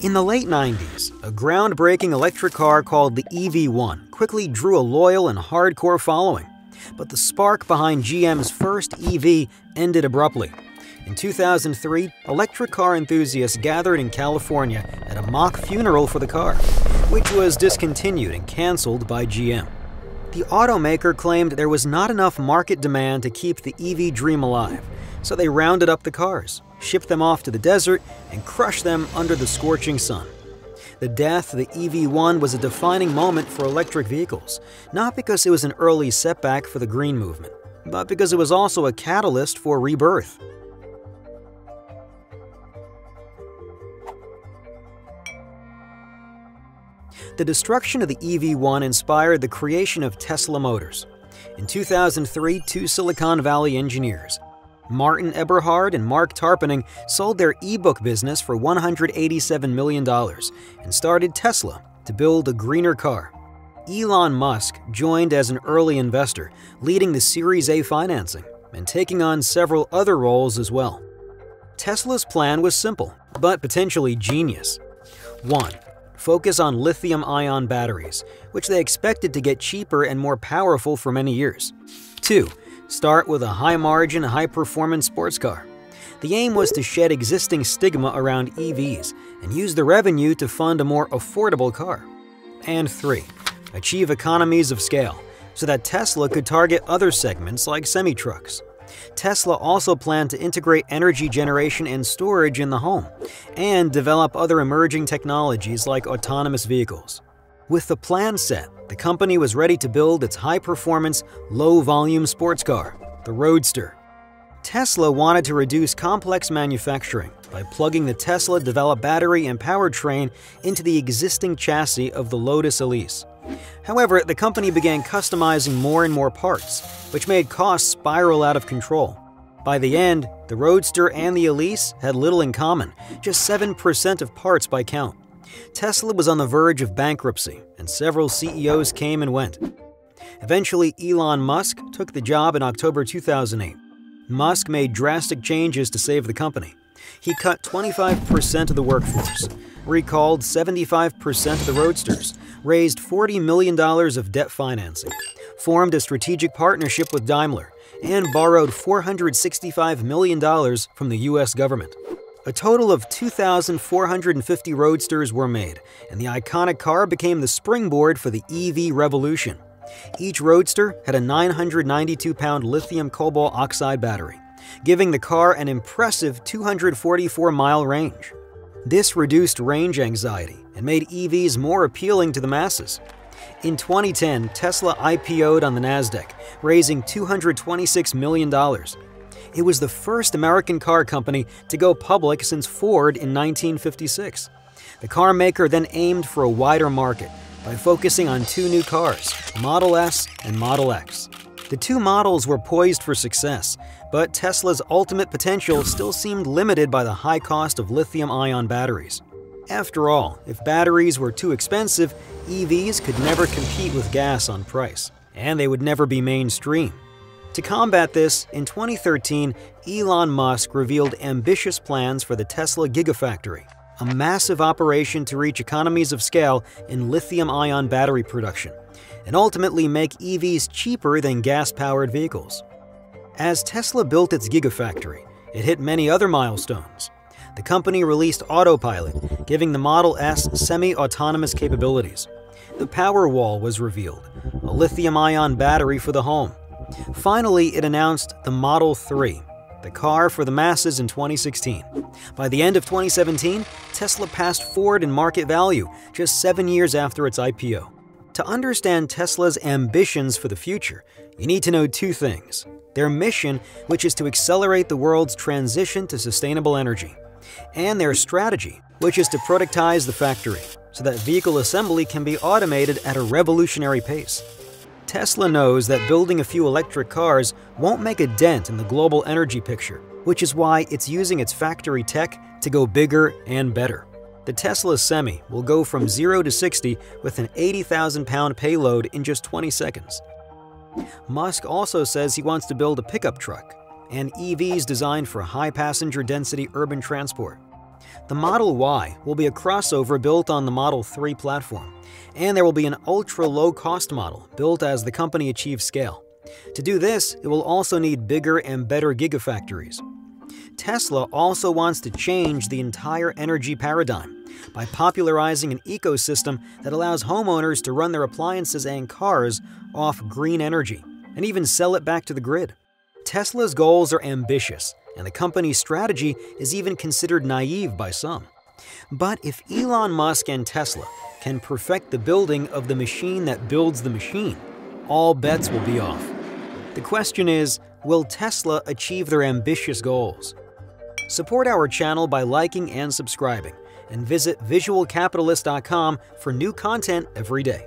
In the late 90s, a groundbreaking electric car called the EV1 quickly drew a loyal and hardcore following. But the spark behind GM's first EV ended abruptly. In 2003, electric car enthusiasts gathered in California at a mock funeral for the car, which was discontinued and canceled by GM. The automaker claimed there was not enough market demand to keep the EV dream alive, so they rounded up the cars, shipped them off to the desert, and crushed them under the scorching sun. The death of the EV1 was a defining moment for electric vehicles, not because it was an early setback for the green movement, but because it was also a catalyst for rebirth. The destruction of the EV1 inspired the creation of Tesla Motors. In 2003, two Silicon Valley engineers, Martin Eberhard and Marc Tarpenning, sold their e-book business for $187 million and started Tesla to build a greener car. Elon Musk joined as an early investor, leading the Series A financing and taking on several other roles as well. Tesla's plan was simple, but potentially genius. 1 focus on lithium ion batteries, which they expected to get cheaper and more powerful for many years. 2. Start with a high margin, high performance sports car. The aim was to shed existing stigma around EVs and use the revenue to fund a more affordable car. And 3. Achieve economies of scale so that Tesla could target other segments like semi trucks. Tesla also planned to integrate energy generation and storage in the home, and develop other emerging technologies like autonomous vehicles. With the plan set, the company was ready to build its high performance, low volume sports car, the Roadster. Tesla wanted to reduce complex manufacturing by plugging the Tesla developed battery and powertrain into the existing chassis of the Lotus Elise. However, the company began customizing more and more parts, which made costs spiral out of control. By the end, the Roadster and the Elise had little in common, just 7% of parts by count. Tesla was on the verge of bankruptcy, and several CEOs came and went. Eventually, Elon Musk took the job in October 2008. Musk made drastic changes to save the company. He cut 25% of the workforce, recalled 75% of the Roadsters, raised $40 million of debt financing, formed a strategic partnership with Daimler, and borrowed $465 million from the U.S. government. A total of 2,450 Roadsters were made, and the iconic car became the springboard for the EV revolution. Each Roadster had a 992 pound lithium cobalt oxide battery, giving the car an impressive 244 mile range. This reduced range anxiety and made EVs more appealing to the masses. In 2010, Tesla IPO'd on the NASDAQ, raising $226 million. It was the first American car company to go public since Ford in 1956. The car maker then aimed for a wider market by focusing on two new cars, Model S and Model X. The two models were poised for success, but Tesla's ultimate potential still seemed limited by the high cost of lithium ion batteries. After all, if batteries were too expensive, EVs could never compete with gas on price, and they would never be mainstream. To combat this, in 2013, Elon Musk revealed ambitious plans for the Tesla Gigafactory, a massive operation to reach economies of scale in lithium ion battery production, and ultimately make EVs cheaper than gas powered vehicles. As Tesla built its Gigafactory, it hit many other milestones. The company released Autopilot, giving the Model S semi autonomous capabilities. The Powerwall was revealed, a lithium ion battery for the home. Finally, it announced the Model 3, the car for the masses in 2016. By the end of 2017, Tesla passed Ford in market value just seven years after its IPO. To understand Tesla's ambitions for the future, you need to know two things their mission, which is to accelerate the world's transition to sustainable energy, and their strategy, which is to productize the factory so that vehicle assembly can be automated at a revolutionary pace. Tesla knows that building a few electric cars won't make a dent in the global energy picture, which is why it's using its factory tech to go bigger and better. The Tesla Semi will go from 0 to 60 with an 80,000 pound payload in just 20 seconds. Musk also says he wants to build a pickup truck and EVs designed for high passenger density urban transport. The Model Y will be a crossover built on the Model 3 platform, and there will be an ultra low cost model built as the company achieves scale. To do this, it will also need bigger and better gigafactories. Tesla also wants to change the entire energy paradigm by popularizing an ecosystem that allows homeowners to run their appliances and cars off green energy and even sell it back to the grid. Tesla's goals are ambitious, and the company's strategy is even considered naive by some. But if Elon Musk and Tesla can perfect the building of the machine that builds the machine, all bets will be off. The question is will Tesla achieve their ambitious goals? Support our channel by liking and subscribing, and visit visualcapitalist.com for new content every day.